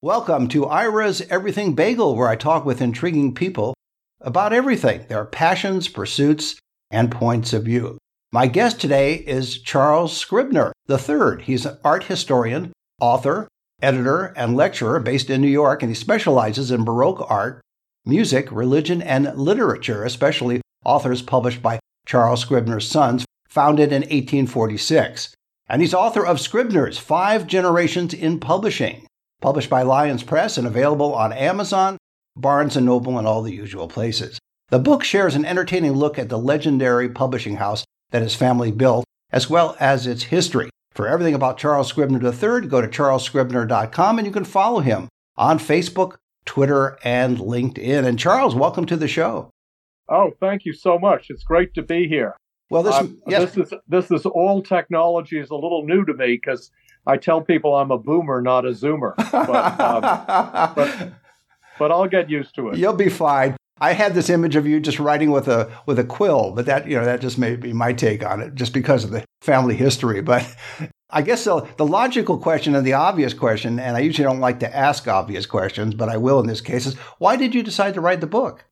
Welcome to Ira's Everything Bagel, where I talk with intriguing people about everything their passions, pursuits, and points of view. My guest today is Charles Scribner III. He's an art historian, author, editor, and lecturer based in New York, and he specializes in Baroque art, music, religion, and literature, especially authors published by Charles Scribner's Sons, founded in 1846. And he's author of Scribner's Five Generations in Publishing published by Lyons Press and available on Amazon, Barnes & Noble, and all the usual places. The book shares an entertaining look at the legendary publishing house that his family built, as well as its history. For everything about Charles Scribner III, go to charlesscribner.com and you can follow him on Facebook, Twitter, and LinkedIn. And Charles, welcome to the show. Oh, thank you so much. It's great to be here. Well, this, um, yes. this is this is all technology is a little new to me because I tell people I'm a boomer, not a zoomer. But, um, but, but I'll get used to it. You'll be fine. I had this image of you just writing with a with a quill, but that you know that just may be my take on it, just because of the family history. But I guess the, the logical question and the obvious question, and I usually don't like to ask obvious questions, but I will in this case, is why did you decide to write the book?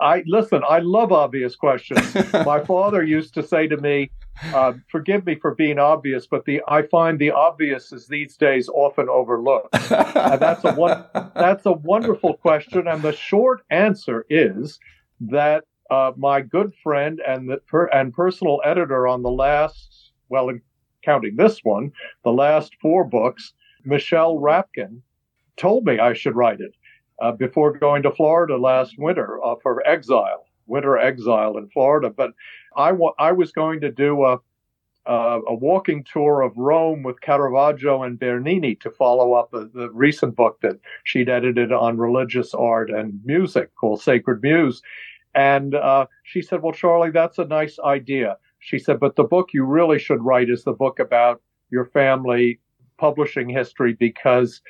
I listen. I love obvious questions. My father used to say to me, uh, "Forgive me for being obvious, but the I find the obvious is these days often overlooked." and that's a one, that's a wonderful question. And the short answer is that uh, my good friend and the per, and personal editor on the last, well, counting this one, the last four books, Michelle Rapkin, told me I should write it uh, before going to Florida last winter uh, for exile, winter exile in Florida. But I, wa- I was going to do a, uh, a walking tour of Rome with Caravaggio and Bernini to follow up a, the recent book that she'd edited on religious art and music called Sacred Muse. And uh, she said, Well, Charlie, that's a nice idea. She said, But the book you really should write is the book about your family publishing history because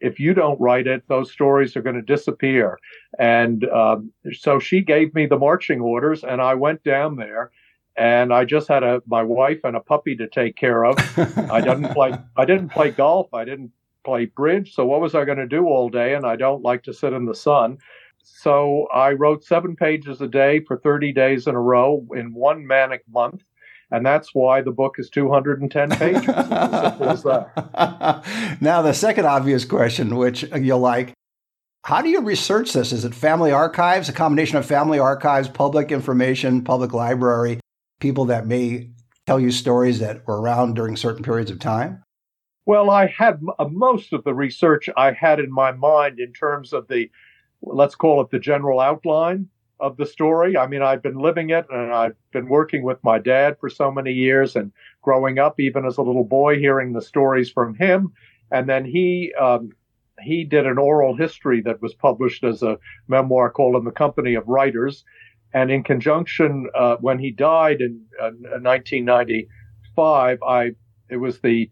if you don't write it, those stories are going to disappear. And um, so she gave me the marching orders, and I went down there. And I just had a my wife and a puppy to take care of. I didn't play. I didn't play golf. I didn't play bridge. So what was I going to do all day? And I don't like to sit in the sun. So I wrote seven pages a day for 30 days in a row in one manic month and that's why the book is 210 pages. now, the second obvious question, which you'll like, how do you research this? Is it family archives, a combination of family archives, public information, public library, people that may tell you stories that were around during certain periods of time? Well, I had uh, most of the research I had in my mind in terms of the, let's call it the general outline of the story. I mean, I've been living it and I've been working with my dad for so many years and growing up, even as a little boy, hearing the stories from him. And then he, um, he did an oral history that was published as a memoir called In the Company of Writers. And in conjunction, uh, when he died in uh, 1995, I, it was the,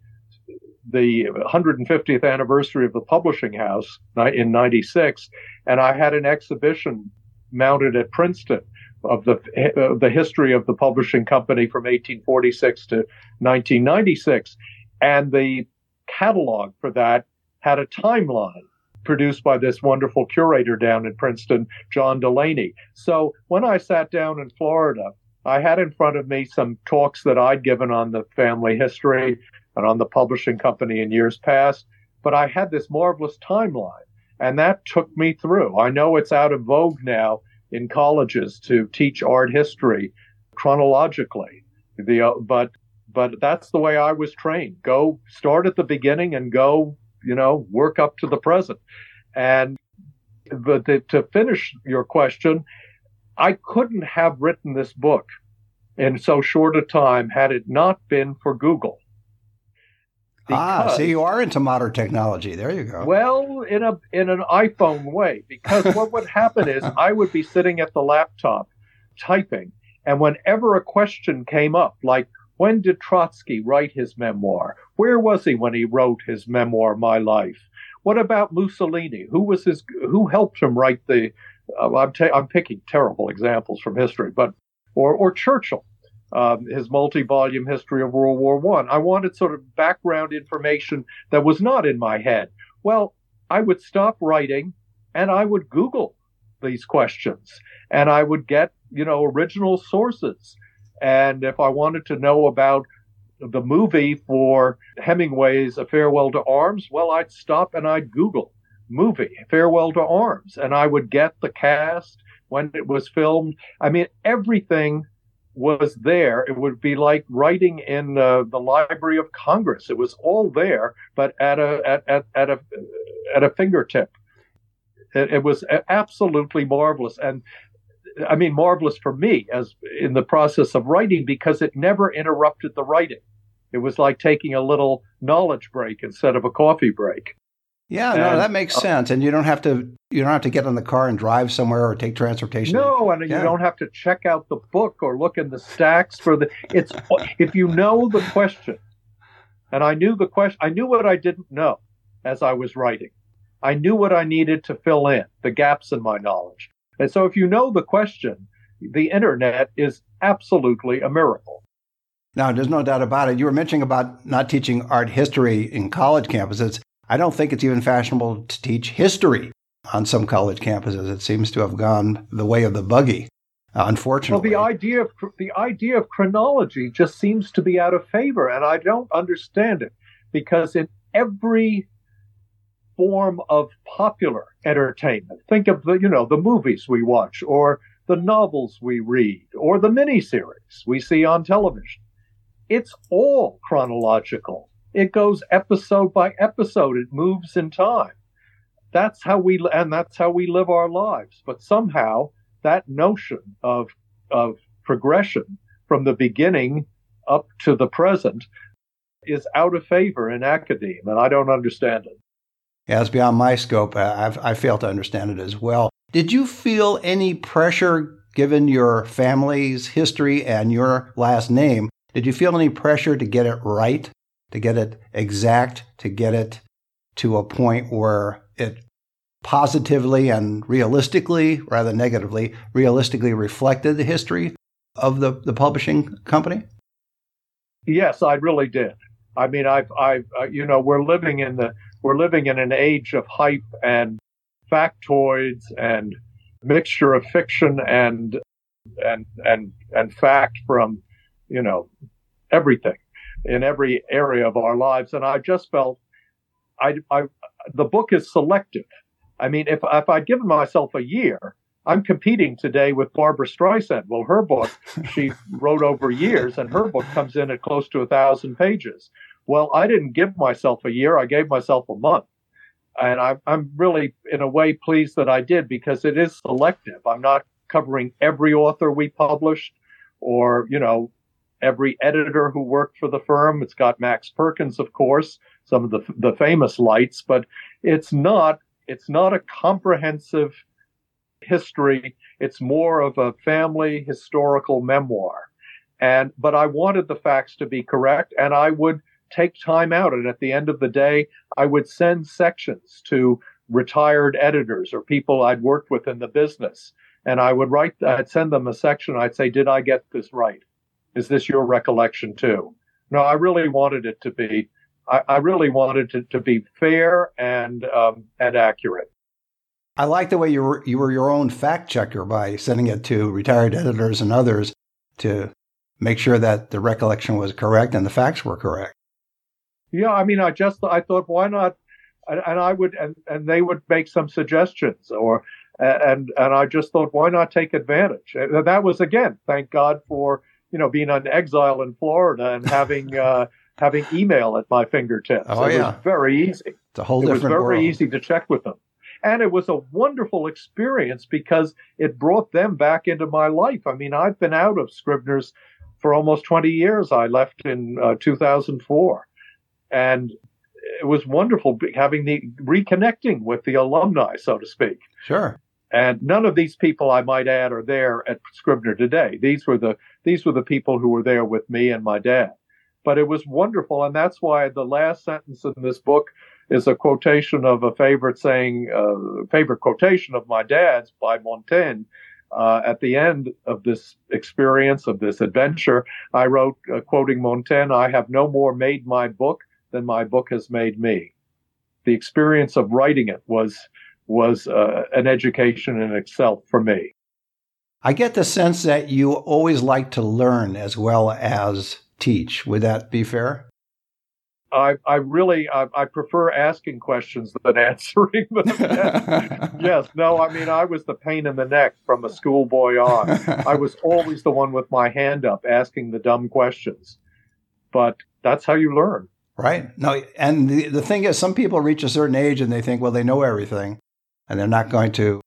the 150th anniversary of the publishing house in 96. And I had an exhibition mounted at Princeton of the uh, the history of the publishing company from 1846 to 1996, and the catalog for that had a timeline produced by this wonderful curator down in Princeton, John Delaney. So when I sat down in Florida, I had in front of me some talks that I'd given on the family history and on the publishing company in years past, but I had this marvelous timeline and that took me through. I know it's out of vogue now in colleges to teach art history chronologically. The, uh, but but that's the way I was trained. Go start at the beginning and go, you know, work up to the present. And but the, to finish your question, I couldn't have written this book in so short a time had it not been for Google. Because, ah, see, you are into modern technology. There you go. Well, in a in an iPhone way, because what would happen is I would be sitting at the laptop typing, and whenever a question came up, like when did Trotsky write his memoir? Where was he when he wrote his memoir, My Life? What about Mussolini? Who was his? Who helped him write the? Uh, I'm ta- I'm picking terrible examples from history, but or or Churchill um, his multi-volume history of World War One. I. I wanted sort of background information that was not in my head. Well, I would stop writing and I would Google these questions and I would get, you know, original sources. And if I wanted to know about the movie for Hemingway's A Farewell to Arms, well, I'd stop and I'd Google movie, Farewell to Arms, and I would get the cast when it was filmed. I mean, everything was there. It would be like writing in uh, the Library of Congress. It was all there, but at a at, at, at a at a fingertip. It, it was absolutely marvelous, and I mean marvelous for me as in the process of writing because it never interrupted the writing. It was like taking a little knowledge break instead of a coffee break. Yeah, and, no, that makes uh, sense. And you don't have to you don't have to get in the car and drive somewhere or take transportation. No, and yeah. you don't have to check out the book or look in the stacks for the it's if you know the question. And I knew the question I knew what I didn't know as I was writing. I knew what I needed to fill in, the gaps in my knowledge. And so if you know the question, the internet is absolutely a miracle. Now, there's no doubt about it. You were mentioning about not teaching art history in college campuses. I don't think it's even fashionable to teach history on some college campuses. It seems to have gone the way of the buggy, uh, unfortunately. Well, the idea of the idea of chronology just seems to be out of favor, and I don't understand it because in every form of popular entertainment, think of the you know the movies we watch, or the novels we read, or the miniseries we see on television. It's all chronological. It goes episode by episode. It moves in time. That's how we and that's how we live our lives. But somehow that notion of of progression from the beginning up to the present is out of favor in academia, and I don't understand it. Yeah, it's beyond my scope. I've, I fail to understand it as well. Did you feel any pressure given your family's history and your last name? Did you feel any pressure to get it right? To get it exact, to get it to a point where it positively and realistically, rather negatively, realistically reflected the history of the, the publishing company? Yes, I really did. I mean, I've, I've, uh, you know, we're living in the, we're living in an age of hype and factoids and mixture of fiction and, and, and, and fact from, you know, everything in every area of our lives. And I just felt I, I the book is selective. I mean, if if I'd given myself a year, I'm competing today with Barbra Streisand. Well, her book she wrote over years, and her book comes in at close to a thousand pages. Well, I didn't give myself a year; I gave myself a month, and I'm I'm really in a way pleased that I did because it is selective. I'm not covering every author we published, or you know every editor who worked for the firm. It's got Max Perkins, of course, some of the the famous lights, but it's not it's not a comprehensive history. It's more of a family historical memoir. And but I wanted the facts to be correct, and I would take time out. And at the end of the day, I would send sections to retired editors or people I'd worked with in the business. And I would write, I'd send them a section. I'd say, Did I get this right? Is this your recollection too? No, I really wanted it to be. I, I really wanted it to be fair and um, and accurate. I like the way you were you were your own fact checker by sending it to retired editors and others to make sure that the recollection was correct and the facts were correct. Yeah, I mean, I just I thought why not, and, and I would and and they would make some suggestions or and and I just thought why not take advantage. And that was again, thank God for you know, being an exile in Florida and having uh, having email at my fingertips. Oh, it yeah. was very easy. It's a whole it different was very world. easy to check with them. And it was a wonderful experience because it brought them back into my life. I mean, I've been out of Scribner's for almost 20 years. I left in uh, 2004. And it was wonderful having the reconnecting with the alumni, so to speak. Sure. And none of these people, I might add, are there at Scribner today. These were the these were the people who were there with me and my dad. But it was wonderful, and that's why the last sentence in this book is a quotation of a favorite saying, uh, favorite quotation of my dad's by Montaigne. Uh, at the end of this experience of this adventure, I wrote, uh, quoting Montaigne, "I have no more made my book than my book has made me." the experience of writing it was was uh, an education in itself for me. I get the sense that you always like to learn as well as teach. Would that be fair? I, I really I, I, prefer asking questions than answering them. yes, no, I mean I was the pain in the neck from a schoolboy on. I was always the one with my hand up asking the dumb questions. But that's how you learn. Right. No, and the, the thing is some people reach a certain age and they think, well, they know everything and they're not going to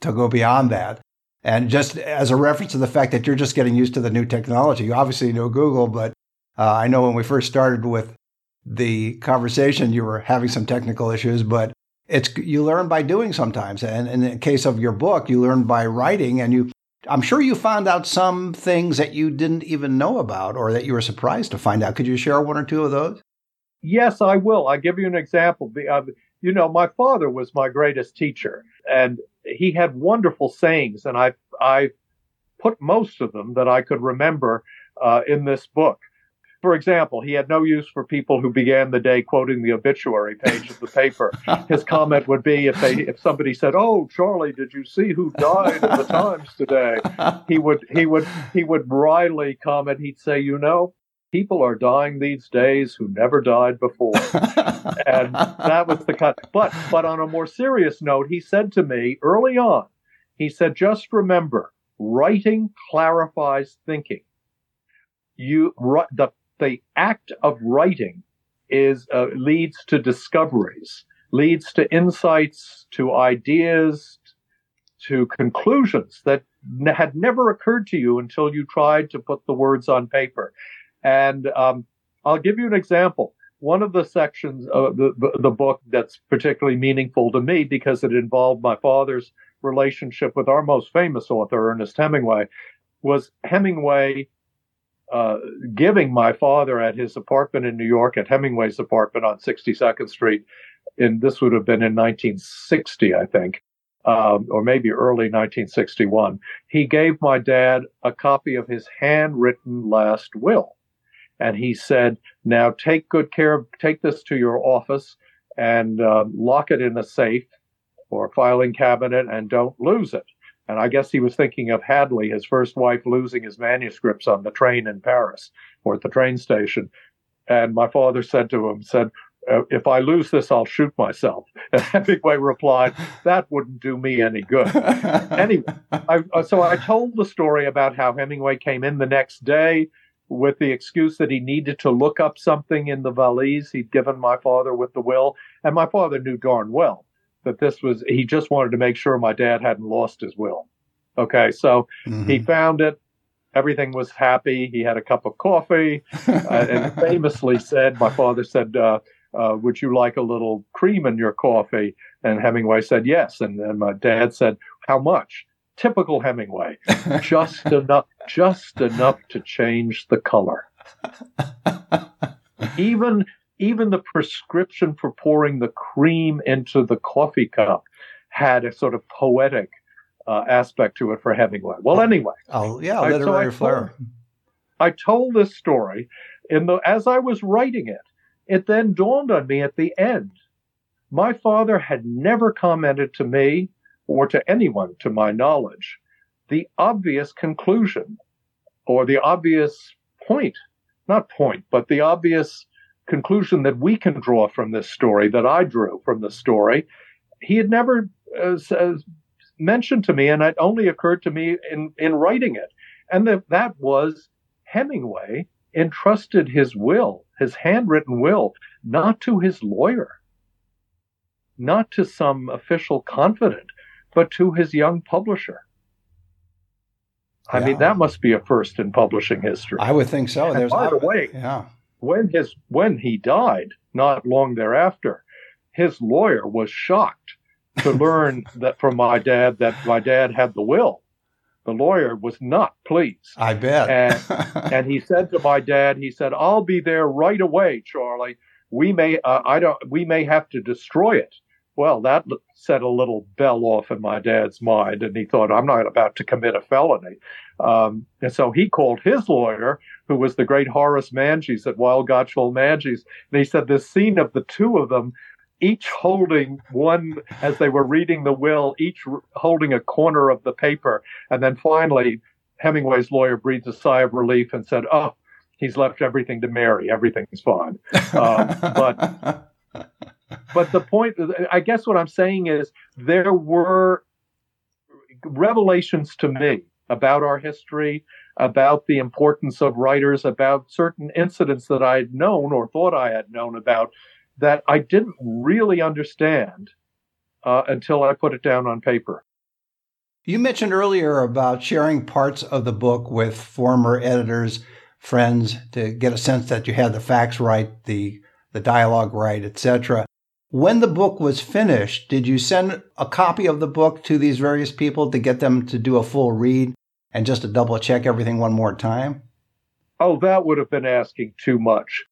to go beyond that. And just as a reference to the fact that you're just getting used to the new technology, you obviously know Google, but uh, I know when we first started with the conversation, you were having some technical issues, but it's you learn by doing sometimes. And in the case of your book, you learn by writing, and you. I'm sure you found out some things that you didn't even know about, or that you were surprised to find out. Could you share one or two of those? Yes, I will. I'll give you an example. Uh, you know, my father was my greatest teacher, and he had wonderful sayings, and I I put most of them that I could remember uh, in this book. For example, he had no use for people who began the day quoting the obituary page of the paper. His comment would be if they if somebody said, "Oh, Charlie, did you see who died in the Times today?" He would he would he would wryly comment. He'd say, "You know, people are dying these days who never died before. and that was the cut. But but on a more serious note, he said to me early on, he said, just remember, writing clarifies thinking. You the the act of writing is uh, leads to discoveries, leads to insights, to ideas, to conclusions that had never occurred to you until you tried to put the words on paper. And um, I'll give you an example. One of the sections of the, the, book that's particularly meaningful to me because it involved my father's relationship with our most famous author, Ernest Hemingway, was Hemingway uh, giving my father at his apartment in New York, at Hemingway's apartment on 62nd Street, and this would have been in 1960, I think, um, or maybe early 1961. He gave my dad a copy of his handwritten last will. And he said, now take good care of, take this to your office and uh, lock it in a safe or a filing cabinet and don't lose it. And I guess he was thinking of Hadley, his first wife, losing his manuscripts on the train in Paris or at the train station. And my father said to him, said, uh, if I lose this, I'll shoot myself. And Hemingway replied, that wouldn't do me any good. anyway, I, uh, so I told the story about how Hemingway came in the next day with the excuse that he needed to look up something in the valise he'd given my father with the will. And my father knew darn well that this was, he just wanted to make sure my dad hadn't lost his will. Okay, so mm-hmm. he found it. Everything was happy. He had a cup of coffee uh, and famously said, My father said, uh, uh, Would you like a little cream in your coffee? And Hemingway said, Yes. And, and my dad said, How much? Typical Hemingway, just enough, just enough to change the color. even even the prescription for pouring the cream into the coffee cup had a sort of poetic uh, aspect to it for Hemingway. Well, anyway, oh yeah, literary I, so flair. I told this story in the as I was writing it. It then dawned on me at the end. My father had never commented to me or to anyone to my knowledge, the obvious conclusion or the obvious point, not point, but the obvious conclusion that we can draw from this story, that I drew from the story, he had never uh, uh, mentioned to me, and it only occurred to me in, in writing it. And the, that was Hemingway entrusted his will, his handwritten will, not to his lawyer, not to some official confidant, but to his young publisher. I yeah. mean, that must be a first in publishing history. I would think so. There's by the way, yeah. when his when he died, not long thereafter, his lawyer was shocked to learn that from my dad that my dad had the will. The lawyer was not pleased. I bet. and, and he said to my dad, he said, "I'll be there right away, Charlie. We may, uh, I don't, we may have to destroy it." Well, that set a little bell off in my dad's mind, and he thought, I'm not about to commit a felony. Um, and so he called his lawyer, who was the great Horace Manges at Weil Gotshal Manges, and he said, This scene of the two of them each holding one as they were reading the will, each holding a corner of the paper. And then finally, Hemingway's lawyer breathed a sigh of relief and said, Oh, he's left everything to Mary. Everything's fine. Um, but but the point, I guess what I'm saying is there were revelations to me about our history, about the importance of writers, about certain incidents that I had known or thought I had known about that I didn't really understand uh, until I put it down on paper. You mentioned earlier about sharing parts of the book with former editors, friends, to get a sense that you had the facts right, the the dialogue right, etc. When the book was finished, did you send a copy of the book to these various people to get them to do a full read and just to double check everything one more time? Oh, that would have been asking too much.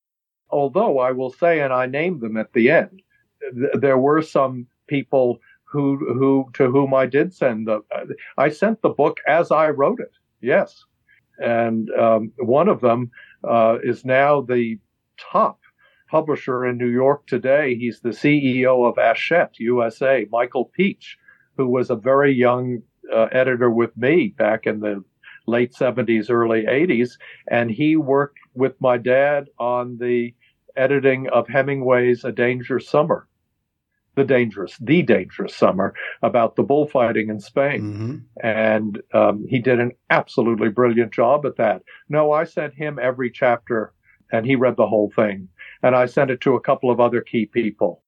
Although I will say, and I named them at the end, th- there were some people who who to whom I did send the. I sent the book as I wrote it. Yes, and um, one of them uh, is now the top publisher in New York today. He's the CEO of Hachette USA, Michael Pietsch, who was a very young uh, editor with me back in the late 70s, early 80s. And he worked with my dad on the editing of Hemingway's A Dangerous Summer. The dangerous, the dangerous summer about the bullfighting in Spain, mm-hmm. and um, he did an absolutely brilliant job at that. No, I sent him every chapter, and he read the whole thing and I sent it to a couple of other key people.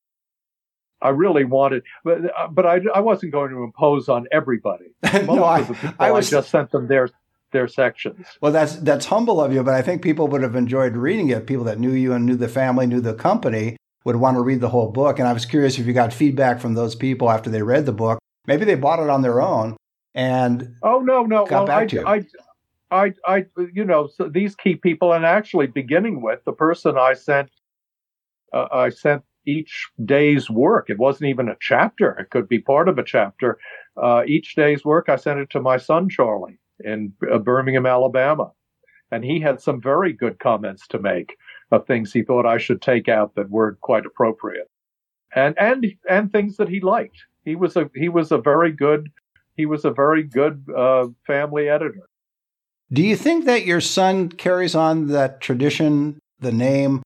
I really wanted, but but I, I wasn't going to impose on everybody. no, I, I, was, I just sent them their their sections. Well, that's that's humble of you, but I think people would have enjoyed reading it. People that knew you and knew the family, knew the company, would want to read the whole book. And I was curious if you got feedback from those people after they read the book. Maybe they bought it on their own and oh no no got well, back I, to you. I, I, I, you know, so these key people, and actually beginning with the person I sent uh, I sent each day's work. It wasn't even a chapter. It could be part of a chapter. Uh, each day's work, I sent it to my son Charlie in uh, Birmingham, Alabama, and he had some very good comments to make of things he thought I should take out that weren't quite appropriate, and and and things that he liked. He was a he was a very good he was a very good uh, family editor. Do you think that your son carries on that tradition, the name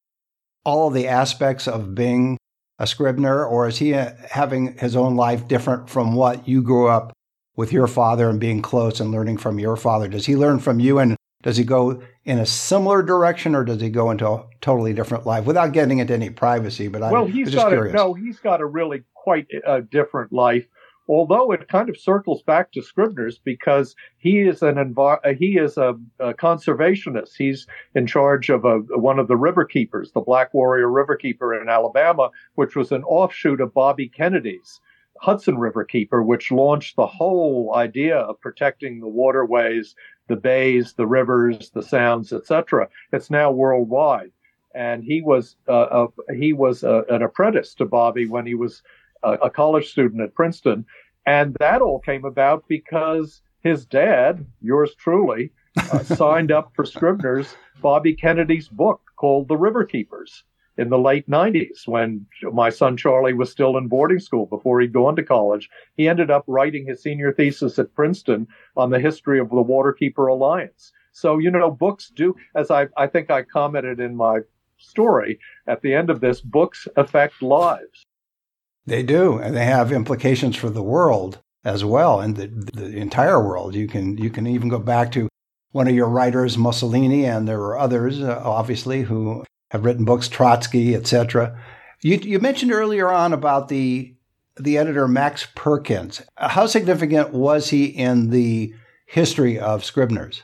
all of the aspects of being a Scribner, or is he having his own life different from what you grew up with your father and being close and learning from your father? Does he learn from you and does he go in a similar direction or does he go into a totally different life without getting into any privacy? But I'm well, he's got curious. A, no, he's got a really quite a different life although it kind of circles back to Scribner's because he is an envi- uh, he is a, a, conservationist. He's in charge of a, one of the river keepers, the Black Warrior River Keeper in Alabama, which was an offshoot of Bobby Kennedy's Hudson River Keeper, which launched the whole idea of protecting the waterways, the bays, the rivers, the sounds, etc. It's now worldwide. And he was uh, a, he was a, an apprentice to Bobby when he was a, a college student at Princeton. And that all came about because his dad, yours truly, uh, signed up for Scribner's Bobby Kennedy's book called The River Keepers in the late 90s when my son Charlie was still in boarding school before he'd gone to college. He ended up writing his senior thesis at Princeton on the history of the Waterkeeper Alliance. So, you know, books do, as I, I think I commented in my story at the end of this, books affect lives. They do, and they have implications for the world as well, and the, the entire world. You can you can even go back to one of your writers, Mussolini, and there are others, uh, obviously, who have written books, Trotsky, etc. You, you mentioned earlier on about the the editor Max Perkins. How significant was he in the history of Scribner's?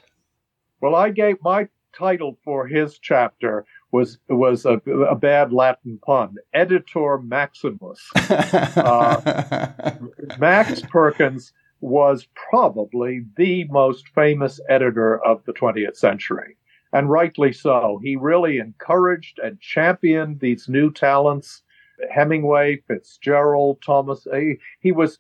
Well, I gave my title for his chapter was was a, a bad Latin pun. Editor Maximus. uh, Max Perkins was probably the most famous editor of the 20th century, and rightly so. He really encouraged and championed these new talents. Hemingway, Fitzgerald, Thomas. He, he was,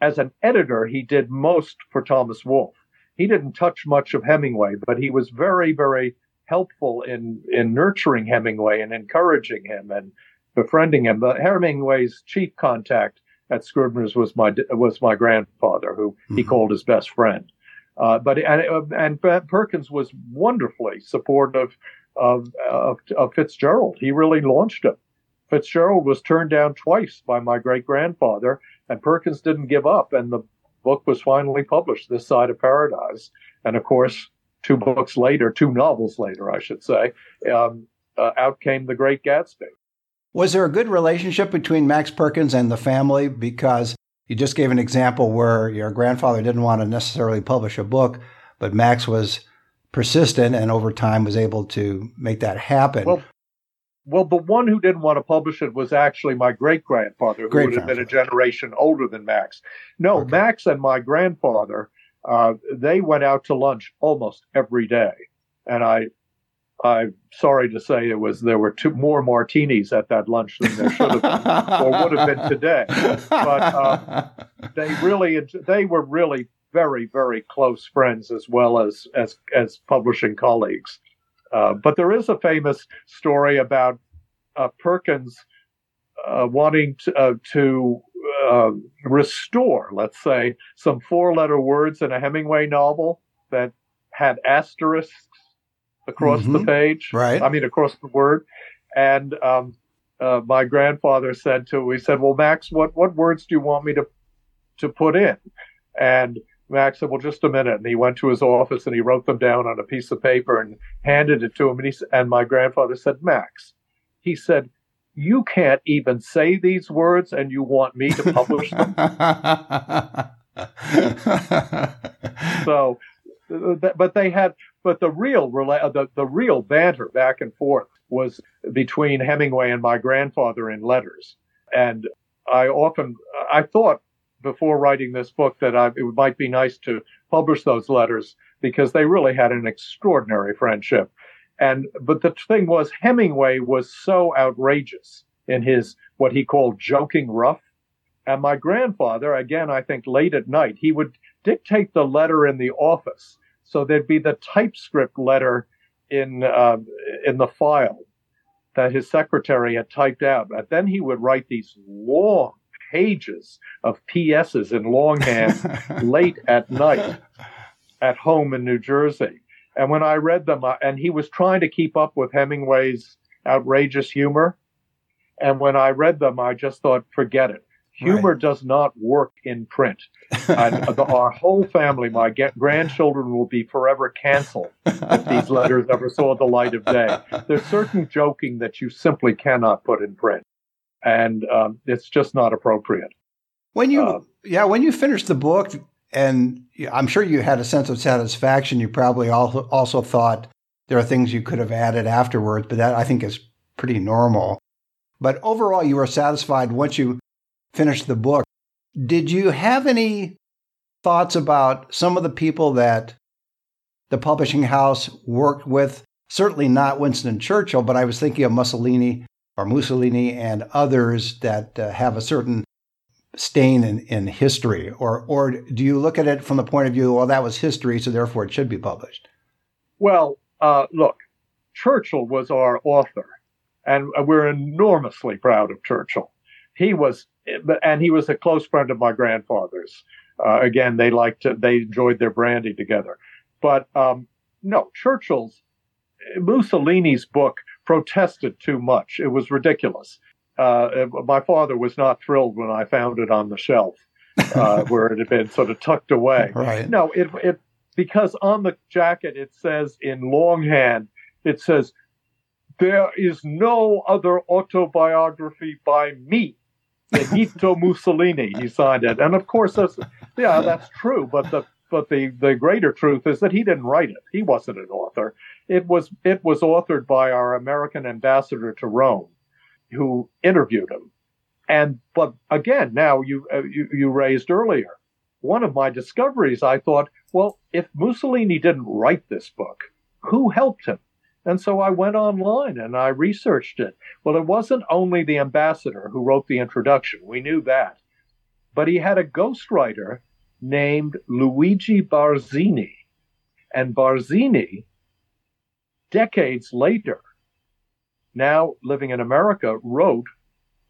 as an editor, he did most for Thomas Wolfe. He didn't touch much of Hemingway, but he was very, very helpful in in nurturing Hemingway and encouraging him and befriending him. But Hemingway's chief contact at Scribner's was my was my grandfather, who mm-hmm. he called his best friend. Uh, but and, and Perkins was wonderfully supportive of, of, of Fitzgerald. He really launched him. Fitzgerald was turned down twice by my great grandfather, and Perkins didn't give up. And the book was finally published, This Side of Paradise. And of course, two books later, two novels later, I should say, um, uh, out came The Great Gatsby. Was there a good relationship between Max Perkins and the family? Because you just gave an example where your grandfather didn't want to necessarily publish a book, but Max was persistent and over time was able to make that happen. Well, well, the one who didn't want to publish it was actually my great grandfather, who would have been a generation older than Max. No, okay. Max and my grandfather, uh, they went out to lunch almost every day, and I, I'm sorry to say, it was there were two more martinis at that lunch than there should have been or would have been today. But uh, they really, they were really very, very close friends as well as as as publishing colleagues. Uh, but there is a famous story about uh, Perkins uh, wanting to, uh, to uh, restore, let's say, some four-letter words in a Hemingway novel that had asterisks across mm-hmm. the page. Right. I mean, across the word. And um, my grandfather said to, we said, "Well, Max, what what words do you want me to to put in?" And Max said, "Well, just a minute." And he went to his office and he wrote them down on a piece of paper and handed it to him. And he and my grandfather said, "Max," he said, "You can't even say these words, and you want me to publish them." so, but they had, but the real the the real banter back and forth was between Hemingway and my grandfather in letters, and I often I thought before writing this book that I, it might be nice to publish those letters because they really had an extraordinary friendship. And but the thing was, Hemingway was so outrageous in his what he called joking rough. And my grandfather, again, I think late at night, he would dictate the letter in the office. So there'd be the typescript letter in uh, in the file that his secretary had typed out. And then he would write these long pages of PSs in longhand late at night at home in New Jersey. And when I read them, uh, and he was trying to keep up with Hemingway's outrageous humor. And when I read them, I just thought, forget it. Humor right. does not work in print. and the, our whole family, my get, grandchildren, will be forever canceled if these letters ever saw the light of day. There's certain joking that you simply cannot put in print and um, it's just not appropriate. When you, uh, yeah, when you finished the book, and I'm sure you had a sense of satisfaction. You probably also thought there are things you could have added afterwards, but that I think is pretty normal. But overall, you were satisfied once you finished the book. Did you have any thoughts about some of the people that the publishing house worked with? Certainly not Winston Churchill, but I was thinking of Mussolini or Mussolini and others that uh, have a certain stain in, in history? Or, or do you look at it from the point of view, well, that was history, so therefore it should be published? Well, uh, look, Churchill was our author, and we're enormously proud of Churchill. He was, and he was a close friend of my grandfather's. Uh, again, they liked to, they enjoyed their brandy together. But um, no, Churchill's, Mussolini's book protested too much. It was ridiculous. Uh, my father was not thrilled when I found it on the shelf uh, where it had been sort of tucked away. Right. No, it, it because on the jacket it says in longhand, it says, "There is no other autobiography by me." Benito Mussolini, he signed it, and of course that's yeah, that's true. But the but the the greater truth is that he didn't write it. He wasn't an author. It was it was authored by our American ambassador to Rome, who interviewed him. And but again, now you uh, you, you raised earlier one of my discoveries. I thought, well, if Mussolini didn't write this book, who helped him? And so I went online and I researched it. Well, it wasn't only the ambassador who wrote the introduction. We knew that. But he had a ghostwriter named Luigi Barzini. And Barzini decades later, now living in America, wrote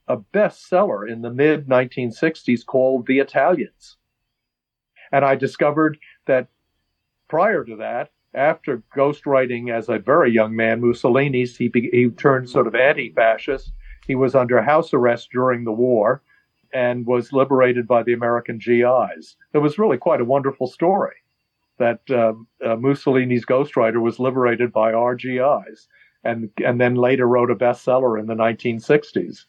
a bestseller in the mid 1960s called The Italians. And I discovered that prior to that, after ghostwriting as a very young man Mussolini's, he, be, he turned sort of anti fascist. He was under house arrest during the war and was liberated by the American GIs. It was really quite a wonderful story that uh, uh, Mussolini's ghostwriter was liberated by our GIs and, and then later wrote a bestseller in the 1960s.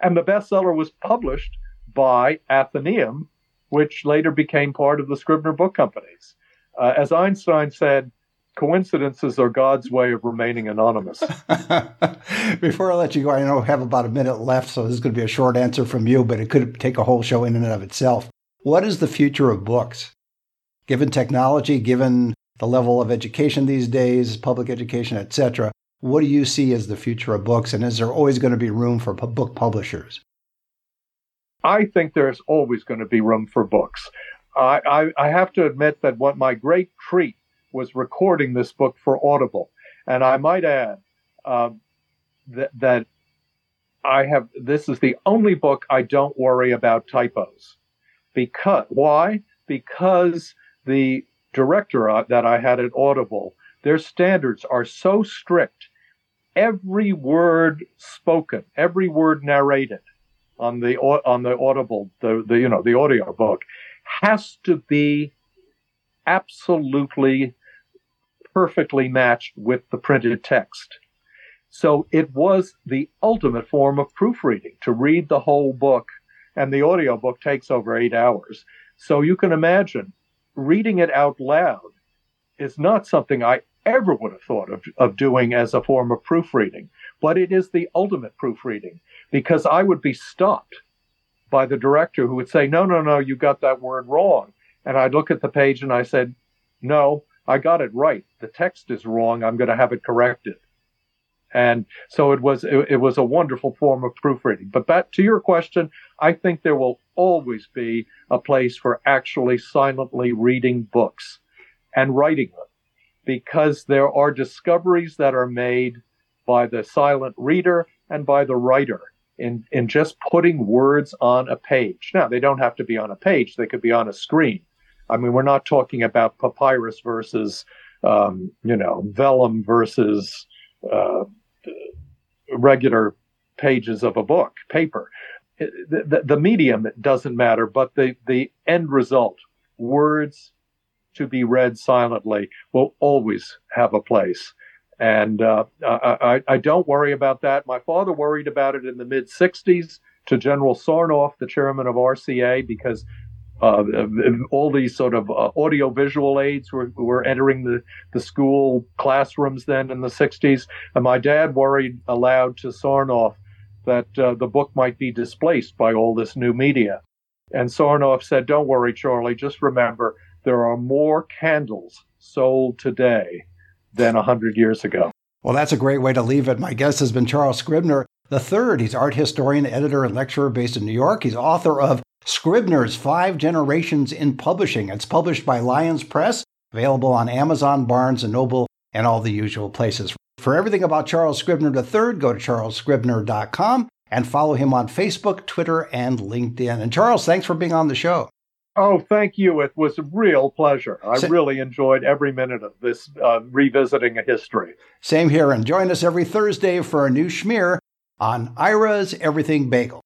And the bestseller was published by Atheneum, which later became part of the Scribner Book Companies. Uh, as Einstein said, coincidences are God's way of remaining anonymous. Before I let you go, I know I have about a minute left, so this is going to be a short answer from you, but it could take a whole show in and of itself. What is the future of books? Given technology, given the level of education these days, public education, etc., what do you see as the future of books, and is there always going to be room for book publishers? I think there's always going to be room for books. I, I, I have to admit that what my great treat was recording this book for Audible. And I might add um, that, that I have this is the only book I don't worry about typos. Because why? Because the director uh, that I had at Audible, their standards are so strict. Every word spoken, every word narrated on the on the Audible, the, the you know the audio book, has to be absolutely perfectly matched with the printed text. So it was the ultimate form of proofreading to read the whole book, and the audio book takes over eight hours. So you can imagine reading it out loud is not something I ever would have thought of, of doing as a form of proofreading, but it is the ultimate proofreading because I would be stopped by the director who would say, No, no, no, you got that word wrong. And I'd look at the page and I said, No, I got it right. The text is wrong. I'm going to have it corrected. And so it was it, it, was a wonderful form of proofreading. But that to your question, I think there will always be a place for actually silently reading books and writing them because there are discoveries that are made by the silent reader and by the writer in, in just putting words on a page. Now, they don't have to be on a page, they could be on a screen. I mean, we're not talking about papyrus versus, um, you know, vellum versus uh, regular pages of a book, paper. The, the, the medium doesn't matter, but the, the end result, words to be read silently, will always have a place. And uh, I, I, don't worry about that. My father worried about it in the mid 60s to General Sarnoff, the chairman of RCA, because uh, all these sort of uh, audio visual aids were, were entering the, the school classrooms then in the 60s. And my dad worried aloud to Sarnoff that uh, the book might be displaced by all this new media. And Sarnoff said, Don't worry, Charlie, just remember there are more candles sold today than 100 years ago. Well, that's a great way to leave it. My guest has been Charles Scribner the third. He's art historian, editor, and lecturer based in New York. He's author of Scribner's Five Generations in Publishing. It's published by Lyons Press, available on Amazon, Barnes & Noble, and all the usual places. For everything about Charles Scribner III, go to charlesscribner.com and follow him on Facebook, Twitter, and LinkedIn. And Charles, thanks for being on the show. Oh, thank you. It was a real pleasure. I really enjoyed every minute of this uh, revisiting a history. Same here. And join us every Thursday for a new schmear on Ira's Everything Bagel.